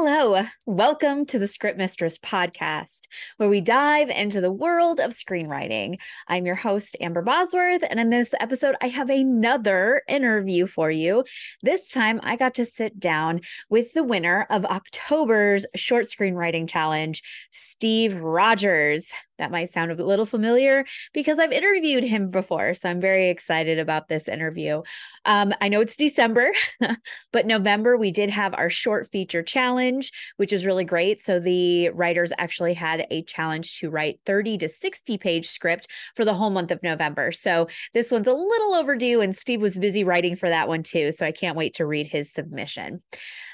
Hello, welcome to the Script Mistress podcast, where we dive into the world of screenwriting. I'm your host, Amber Bosworth, and in this episode, I have another interview for you. This time, I got to sit down with the winner of October's Short Screenwriting Challenge, Steve Rodgers. That might sound a little familiar because I've interviewed him before. So I'm very excited about this interview. Um, I know it's December, but November, we did have our short feature challenge, which is really great. So the writers actually had a challenge to write 30 to 60 page script for the whole month of November. So this one's a little overdue, and Steve was busy writing for that one too. So I can't wait to read his submission.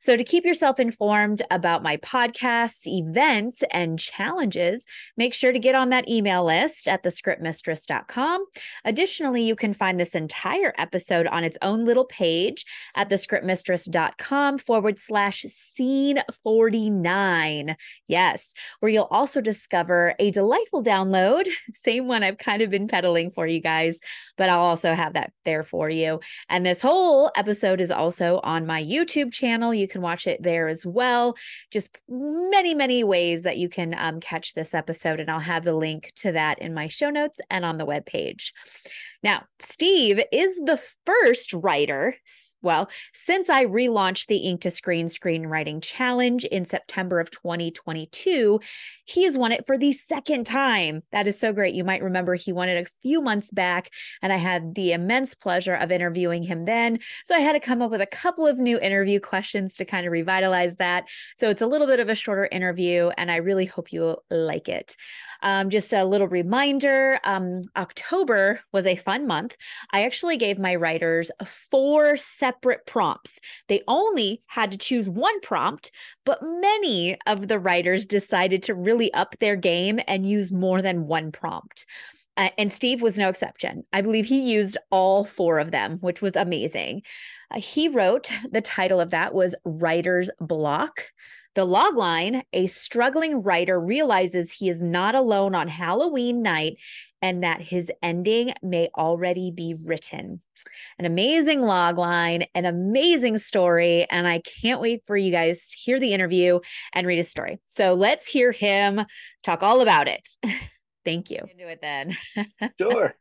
So, to keep yourself informed about my podcasts, events, and challenges, make sure to get on that email list at thescriptmistress.com. Additionally, you can find this entire episode on its own little page at thescriptmistress.com forward slash scene 49. Yes, where you'll also discover a delightful download, same one I've kind of been peddling for you guys, but I'll also have that there for you. And this whole episode is also on my YouTube channel. You can watch it there as well. Just many, many ways that you can um, catch this episode. And I'll have the link to that in my show notes and on the web page. Now, Steve is the first writer well, since I relaunched the Ink to Screen Screenwriting Challenge in September of 2022, he has won it for the second time. That is so great. You might remember he won it a few months back, and I had the immense pleasure of interviewing him then. So I had to come up with a couple of new interview questions to kind of revitalize that. So it's a little bit of a shorter interview, and I really hope you like it. Um, just a little reminder um, October was a fun month. I actually gave my writers four separate prompts. They only had to choose one prompt, but many of the writers decided to really up their game and use more than one prompt. Uh, and Steve was no exception. I believe he used all four of them, which was amazing. Uh, he wrote the title of that was Writer's Block. The logline a struggling writer realizes he is not alone on Halloween night and that his ending may already be written. An amazing logline, an amazing story, and I can't wait for you guys to hear the interview and read his story. So let's hear him talk all about it. Thank you. Into it then. Sure.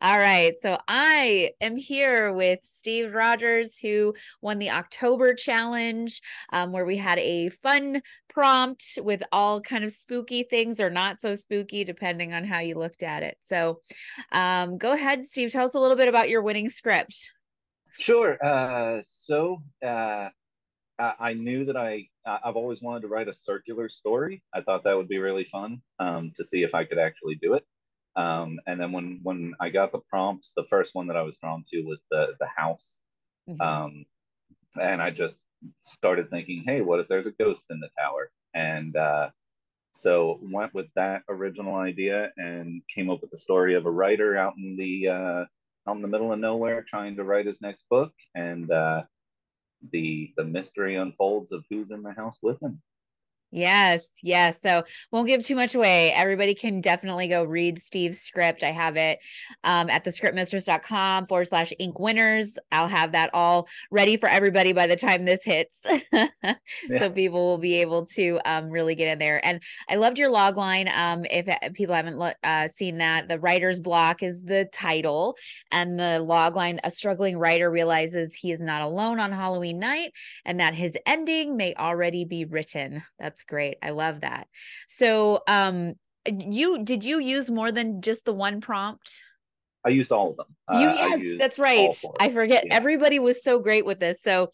All right. So I am here with Steve Rodgers, who won the October challenge, um, where we had a fun prompt with all kind of spooky things or not so spooky, depending on how you looked at it. So um, go ahead, Steve. Tell us a little bit about your winning script. Sure. Uh, so uh, I knew that I I've always wanted to write a circular story. I thought that would be really fun um, to see if I could actually do it. Um, and then when when I got the prompts, the first one that I was drawn to was the the house. Mm-hmm. Um, and I just started thinking, hey, what if there's a ghost in the tower? And uh, so went with that original idea and came up with the story of a writer out in the uh, out in the middle of nowhere trying to write his next book and uh, the the mystery unfolds of who's in the house with him. Yes, yes. So won't give too much away. Everybody can definitely go read Steve's script. I have it um, at thescriptmistress.com forward slash ink winners. I'll have that all ready for everybody by the time this hits. yeah. So people will be able to um, really get in there. And I loved your log line. Um, if uh, people haven't uh, seen that, the writer's block is the title, and the log line a struggling writer realizes he is not alone on Halloween night and that his ending may already be written. That's that's great. I love that. So, um, you did you use more than just the one prompt? I used all of them. You, uh, yes, that's right. I forget. Yeah. Everybody was so great with this. So,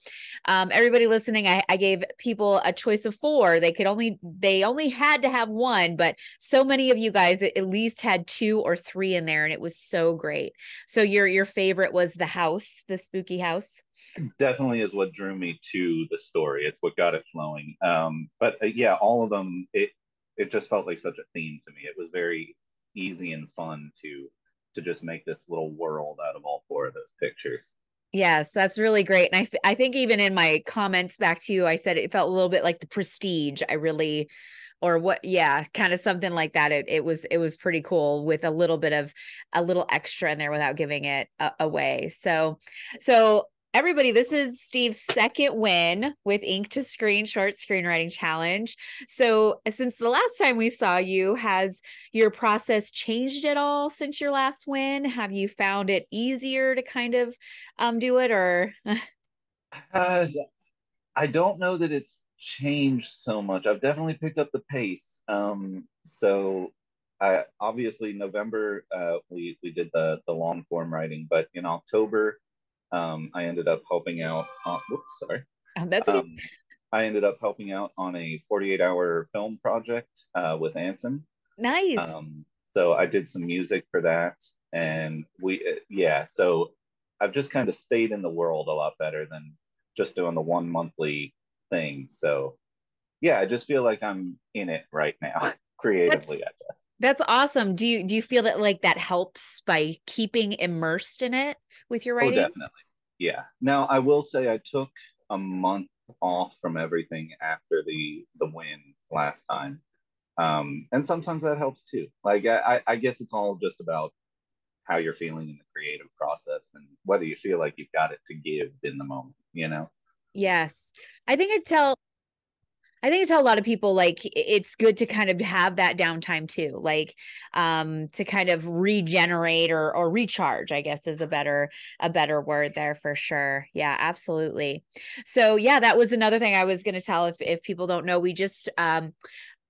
um, everybody listening, I, I gave people a choice of four. They could only they only had to have one, but so many of you guys at least had two or three in there, and it was so great. So your your favorite was the house, the spooky house definitely is what drew me to the story. It's what got it flowing. Um, but uh, yeah, all of them, it it just felt like such a theme to me. It was very easy and fun to to just make this little world out of all four of those pictures. Yes, that's really great. And I, I think even in my comments back to you, I said it felt a little bit like the prestige. I really, or what, yeah, kind of something like that. It, it was, it was pretty cool with a little bit of a little extra in there without giving it a, away. So, so everybody, this is Steve's second win with Ink to Screen Short Screenwriting Challenge. So, since the last time we saw you, has your process changed at all since your last win? Have you found it easier to kind of um, do it, or? uh, I don't know that it's changed so much. I've definitely picked up the pace. Um, so I, obviously November uh, we we did the the long form writing, but in October um, I ended up helping out. On, whoops, sorry. Oh, that's okay. Um, I ended up helping out on a 48 hour film project uh, with Anson. Nice. Um, so I did some music for that, and we uh, yeah. So I've just kind of stayed in the world a lot better than just doing the one monthly thing. So yeah, I just feel like I'm in it right now creatively. That's, that's awesome. Do you do you feel that like that helps by keeping immersed in it with your oh, writing? Oh, definitely. Yeah. Now I will say I took a month off from everything after the the win last time. Um, and sometimes that helps too. Like I, I guess it's all just about how you're feeling in the creative process and whether you feel like you've got it to give in the moment, you know? Yes. I think I tell I think I tell a lot of people like it's good to kind of have that downtime too, like um to kind of regenerate or or recharge, I guess is a better a better word there for sure. Yeah, absolutely. So yeah, that was another thing I was going to tell if if people don't know, we just um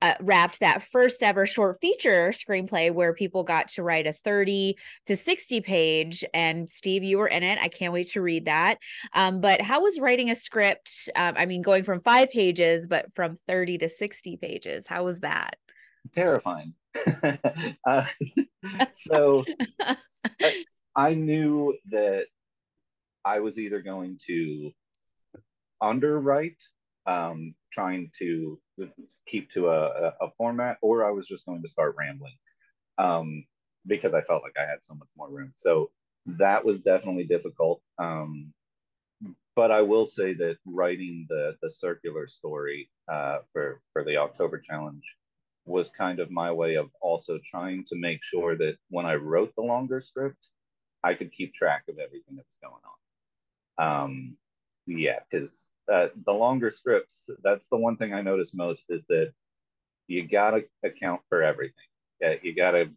uh, wrapped that first ever short feature screenplay where people got to write a 30 to 60 page and steve you were in it. I can't wait to read that. Um, but how was writing a script? Um, i mean going from five pages but from 30 to 60 pages how was that? Terrifying. Uh, so I, I knew that i was either going to underwrite um, trying to keep to a, a, format, or I was just going to start rambling um, because I felt like I had so much more room. So that was definitely difficult. Um, but I will say that writing the the circular story uh, for for the October challenge was kind of my way of also trying to make sure that when I wrote the longer script, I could keep track of everything that was going on. Um, yeah, because uh, the longer scripts, that's the one thing I notice most is that you got to account for everything. Yeah, you got to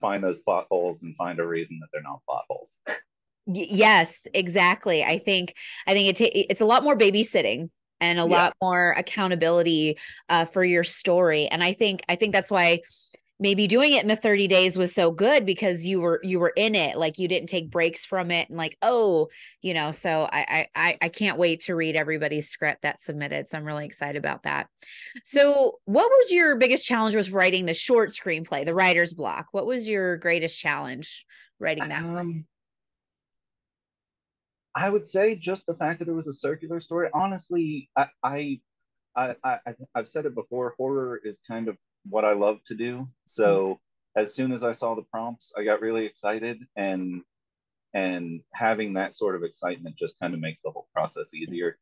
find those plot holes and find a reason that they're not plot holes. yes, exactly. I think I think it ta- it's a lot more babysitting and a yeah. lot more accountability uh, for your story. And I think I think that's why maybe doing it in the 30 days was so good because you were you were in it like you didn't take breaks from it and like oh you know so i i i can't wait to read everybody's script that's submitted so i'm really excited about that. So what was your biggest challenge with writing the short screenplay the writer's block? What was your greatest challenge writing that? Um, i would say just the fact that it was a circular story. Honestly i i I, I I've said it before. Horror is kind of what I love to do. So mm-hmm. as soon as I saw the prompts, I got really excited and and having that sort of excitement just kind of makes the whole process easier.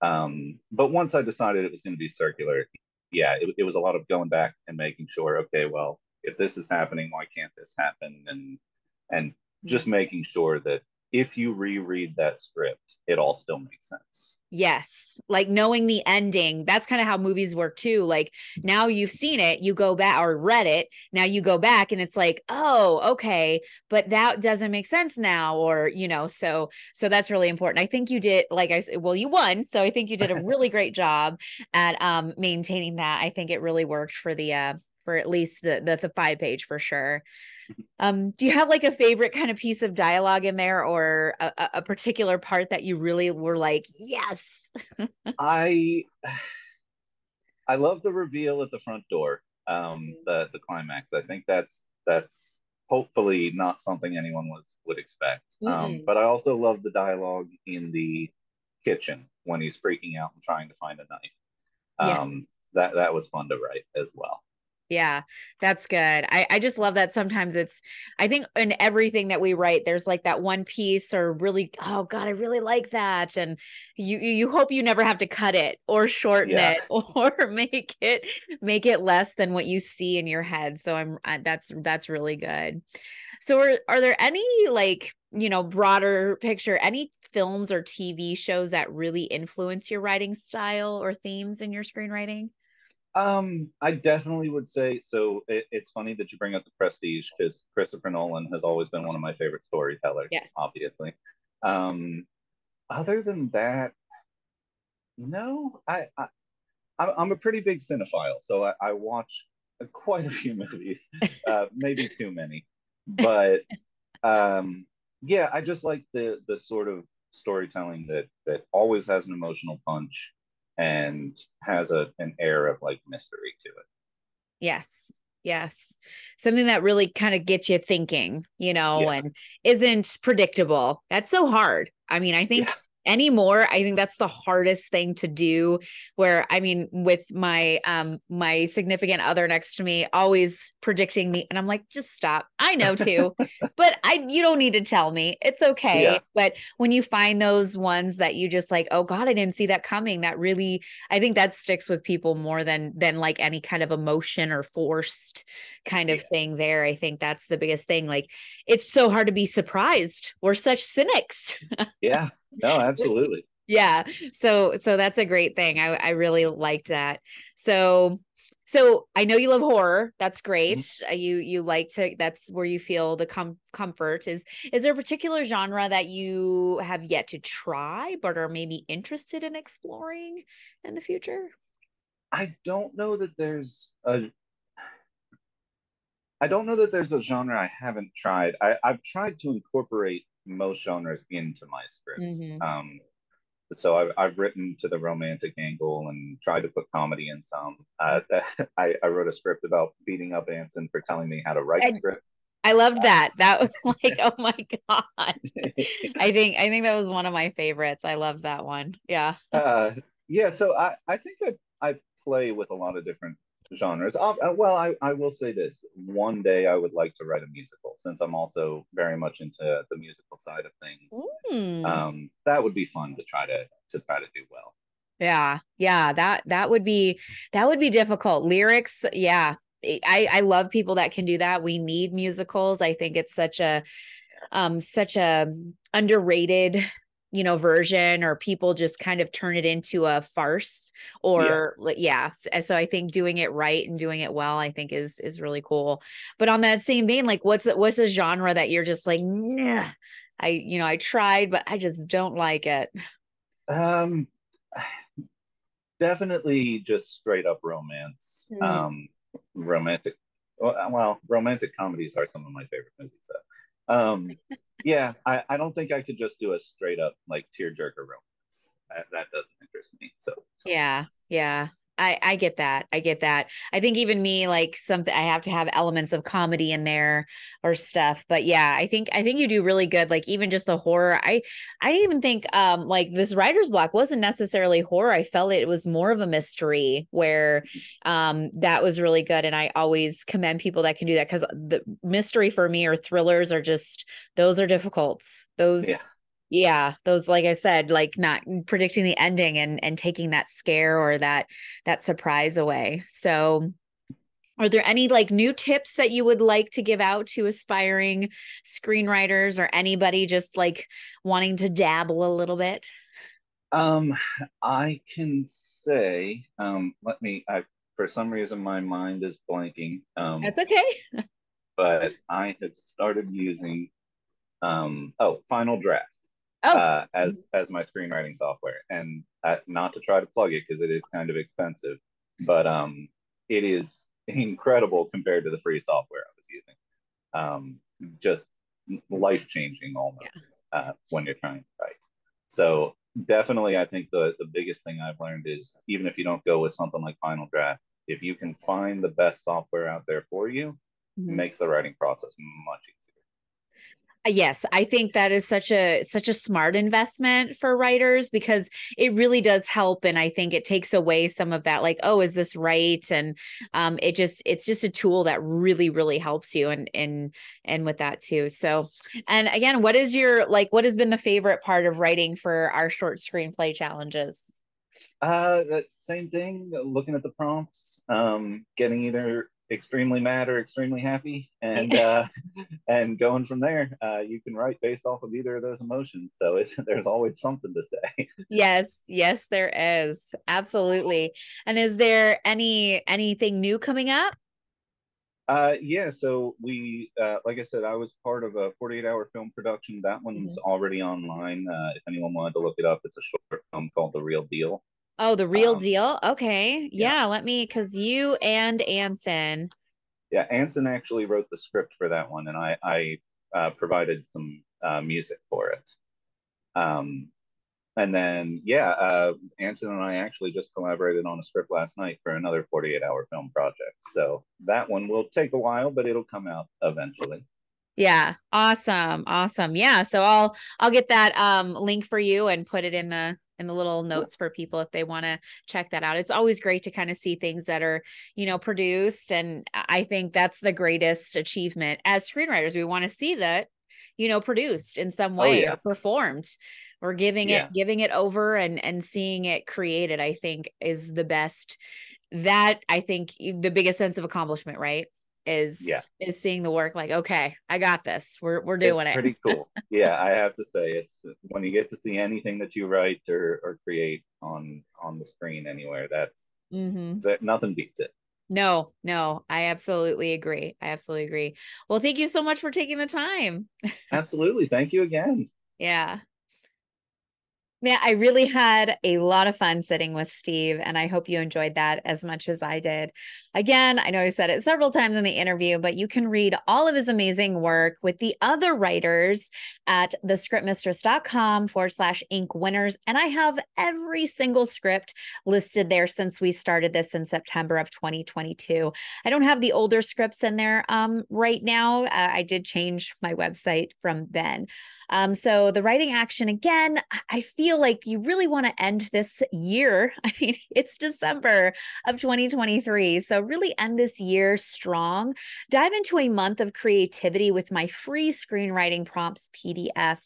Um, but once I decided it was going to be circular, yeah, it, it was a lot of going back and making sure, okay, well, if this is happening, why can't this happen? And and just mm-hmm. making sure that if you reread that script, it all still makes sense. Yes. Like knowing the ending. That's kind of how movies work too. Like now you've seen it, you go back or read it. Now you go back and it's like, "Oh, okay, but that doesn't make sense now." Or, you know, so so that's really important. I think you did like I said, well, you won, so I think you did a really great job at um maintaining that. I think it really worked for the uh for at least the the, the five page for sure. Um, do you have like a favorite kind of piece of dialogue in there or a, a particular part that you really were like, yes? I I love the reveal at the front door, um, the the climax. I think that's that's hopefully not something anyone was would expect. Um, mm-hmm. Um, but I also love the dialogue in the kitchen when he's freaking out and trying to find a knife. Um, yeah. That that was fun to write as well. Yeah, that's good. I, I just love that sometimes it's, I think in everything that we write, there's like that one piece or really, oh God, I really like that. And you, you hope you never have to cut it or shorten yeah. it or make it, make it less than what you see in your head. So I'm, that's, that's really good. So are, are there any like, you know, broader picture, any films or TV shows that really influence your writing style or themes in your screenwriting? Um, I definitely would say so. It, it's funny that you bring up the Prestige because Christopher Nolan has always been one of my favorite storytellers. Yes, obviously. Um, other than that, no, I, I I'm a pretty big cinephile, so I, I watch quite a few movies, uh, maybe too many, but um, yeah, I just like the the sort of storytelling that that always has an emotional punch and has a an air of like mystery to it. Yes. Yes. Something that really kind of gets you thinking, you know, yeah. and isn't predictable. That's so hard. I mean, I think yeah anymore i think that's the hardest thing to do where i mean with my um my significant other next to me always predicting me and i'm like just stop. I know too. But i you don't need to tell me. It's okay. Yeah. but when you find those ones that you just like oh god i didn't see that coming that really i think that sticks with people more than than like any kind of emotion or forced kind of yeah. thing there. I think that's the biggest thing. Like it's so hard to be surprised. We're such cynics. Yeah no, absolutely. yeah. So so that's a great thing. I I really liked that. So so I know you love horror. That's great. Mm-hmm. Uh, you you like to that's where you feel the com- comfort. Is is there a particular genre that you have yet to try but are maybe interested in exploring in the future? I don't know that there's a I don't know that there's a genre I haven't tried. I, I've tried to incorporate most genres into my scripts. Mm-hmm. Um, so I've, I've written to the romantic angle and tried to put comedy in some. Uh, I, I wrote a script about beating up Anson for telling me how to write a script. I loved that. That was like, oh my god! I think I think that was one of my favorites. I loved that one. Yeah. Uh, yeah. So I I think I I play with a lot of different genres. Uh, well, I, I will say this: one day I would like to write a musical, since I'm also very much into the musical side of things. Mm. Um, that would be fun to try to to try to do well. Yeah, yeah that that would be that would be difficult. Lyrics, yeah, I I love people that can do that. We need musicals. I think it's such a um such a underrated you know version or people just kind of turn it into a farce or yeah. yeah so i think doing it right and doing it well i think is is really cool but on that same vein like what's what's a genre that you're just like nah i you know i tried but i just don't like it um definitely just straight up romance mm. um romantic well romantic comedies are some of my favorite movies though um, yeah, I, I don't think I could just do a straight up like tearjerker romance. That, that doesn't interest me. So, so. yeah, yeah. I, I get that. I get that. I think even me, like something, I have to have elements of comedy in there or stuff. But yeah, I think I think you do really good. Like even just the horror. I I didn't even think um like this writer's block wasn't necessarily horror. I felt it was more of a mystery where um that was really good. And I always commend people that can do that because the mystery for me or thrillers are just those are difficult. Those yeah yeah those like i said like not predicting the ending and and taking that scare or that that surprise away. So are there any like new tips that you would like to give out to aspiring screenwriters or anybody just like wanting to dabble a little bit? Um i can say um let me i for some reason my mind is blanking um that's okay. but i have started using um oh final draft oh. uh, as as my screenwriting software, and uh, not to try to plug it because it is kind of expensive, but um, it is incredible compared to the free software I was using. Um, just life changing almost yeah. uh, when you're trying to write. So definitely, I think the the biggest thing I've learned is even if you don't go with something like Final Draft, if you can find the best software out there for you, mm-hmm. makes the writing process much easier yes i think that is such a such a smart investment for writers because it really does help and i think it takes away some of that like oh is this right? And um it just it's just a tool that really really helps you and and and with that too. So and again what is your like what has been the favorite part of writing for our short screenplay challenges? Uh same thing looking at the prompts um getting either extremely mad or extremely happy and uh and going from there uh you can write based off of either of those emotions. So it's there's always something to say. Yes yes there is. Absolutely. And is there any anything new coming up? Uh yeah so we uh like i said i was part of a 48 hour film production. That one's mm-hmm. already online. Uh if anyone wanted to look it up it's a short film called the real deal Oh, the real um, deal. Okay. Yeah. yeah. Let me, because you and Anson. Yeah. Anson actually wrote the script for that one, and I, I uh, provided some uh, music for it. Um, and then, yeah, uh, Anson and I actually just collaborated on a script last night for another 48 hour film project. So that one will take a while, but it'll come out eventually. Yeah. Awesome. Awesome. Yeah. So I'll I'll get that um link for you and put it in the in the little notes for people if they want to check that out. It's always great to kind of see things that are, you know, produced. And I think that's the greatest achievement as screenwriters. We want to see that, you know, produced in some oh, way oh, yeah. or performed or giving yeah. it, giving it over and, and seeing it created, I think is the best. That I think the biggest sense of accomplishment, right? Is yeah. is seeing the work like okay i got this. We're we're doing it's it. pretty cool. Yeah i have to say it's when you get to see anything that you write or or create on on the screen anywhere that's mm-hmm. that nothing beats it. No no i absolutely agree. I absolutely agree. Well thank you so much for taking the time. Absolutely. Thank you again. Yeah Man, I really had a lot of fun sitting with Steve, and I hope you enjoyed that as much as I did. Again, I know I said it several times in the interview, but you can read all of his amazing work with the other writers at thescriptmistress.com forward slash ink winners. And I have every single script listed there since we started this in September of 2022. I don't have the older scripts in there um, right now. Uh, I did change my website from then. Um, so the writing action again, I feel like you really want to end this year. I mean, it's December of 2023. So really end this year strong. Dive into a month of creativity with my free screenwriting prompts PDF.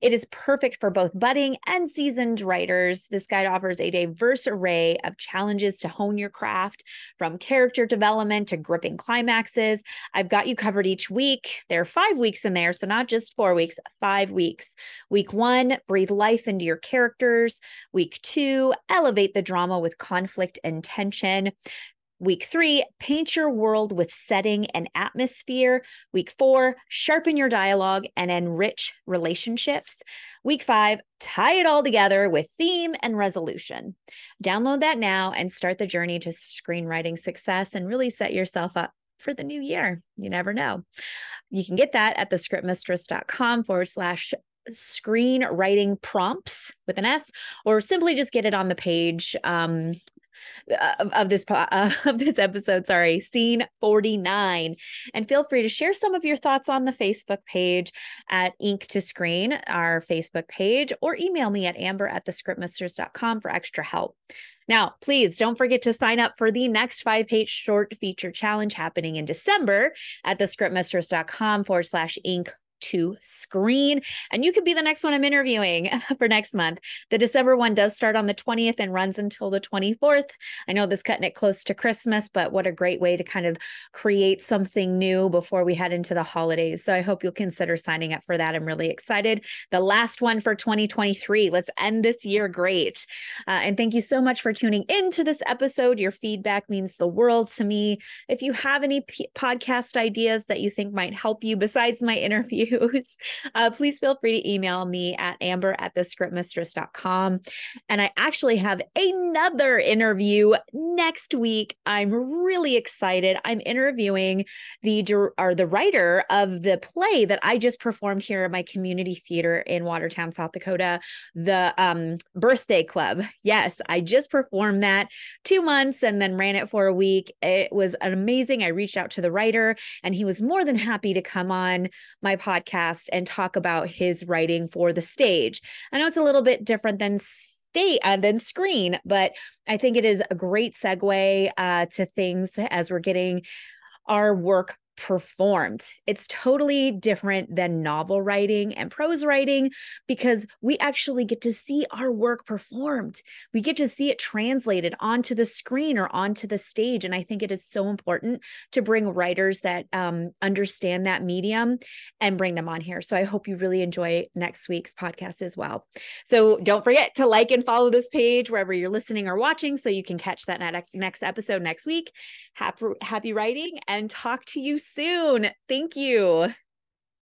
It is perfect for both budding and seasoned writers. This guide offers a diverse array of challenges to hone your craft, from character development to gripping climaxes. I've got you covered each week. There are five weeks in there, so not just four weeks, five weeks. Week one, breathe life into your characters. Week two, elevate the drama with conflict and tension. Week three, paint your world with setting and atmosphere. Week four, sharpen your dialogue and enrich relationships. Week five, tie it all together with theme and resolution. Download that now and start the journey to screenwriting success and really set yourself up for the new year. You never know. You can get that at thescriptmistress.com forward slash screenwriting prompts with an S, or simply just get it on the page. Um, of, this of this episode sorry scene 49 and feel free to share some of your thoughts on the facebook page at ink to screen our facebook page or email me at amber at thescriptmistress.com for extra help. Now, please don't forget to sign up for the next five page short feature challenge happening in December at thescriptmistress.com forward slash ink to screen. And you could be the next one I'm interviewing for next month. The December one does start on the 20th and runs until the 24th. I know this cutting it close to Christmas, but what a great way to kind of create something new before we head into the holidays. So I hope you'll consider signing up for that. I'm really excited. The last one for 2023. Let's end this year great. Uh, and thank you so much for tuning into this episode. Your feedback means the world to me. If you have any p- podcast ideas that you think might help you besides my interview, uh, please feel free to email me at amber at thescriptmistress.com. And I actually have another interview next week. I'm really excited. I'm interviewing the or the writer of the play that I just performed here at my community theater in Watertown, South Dakota, the um, Birthday Club. Yes, I just performed that two months and then ran it for a week. It was amazing. I reached out to the writer and he was more than happy to come on my podcast podcast and talk about his writing for the stage. I know it's a little bit different than state and uh, then screen, but I think it is a great segue uh, to things as we're getting our work performed. It's totally different than novel writing and prose writing because we actually get to see our work performed. We get to see it translated onto the screen or onto the stage. And I think it is so important to bring writers that um, understand that medium and bring them on here. So I hope you really enjoy next week's podcast as well. So don't forget to like and follow this page wherever you're listening or watching so you can catch that next episode next week. Happy, happy writing and talk to you soon. Thank you.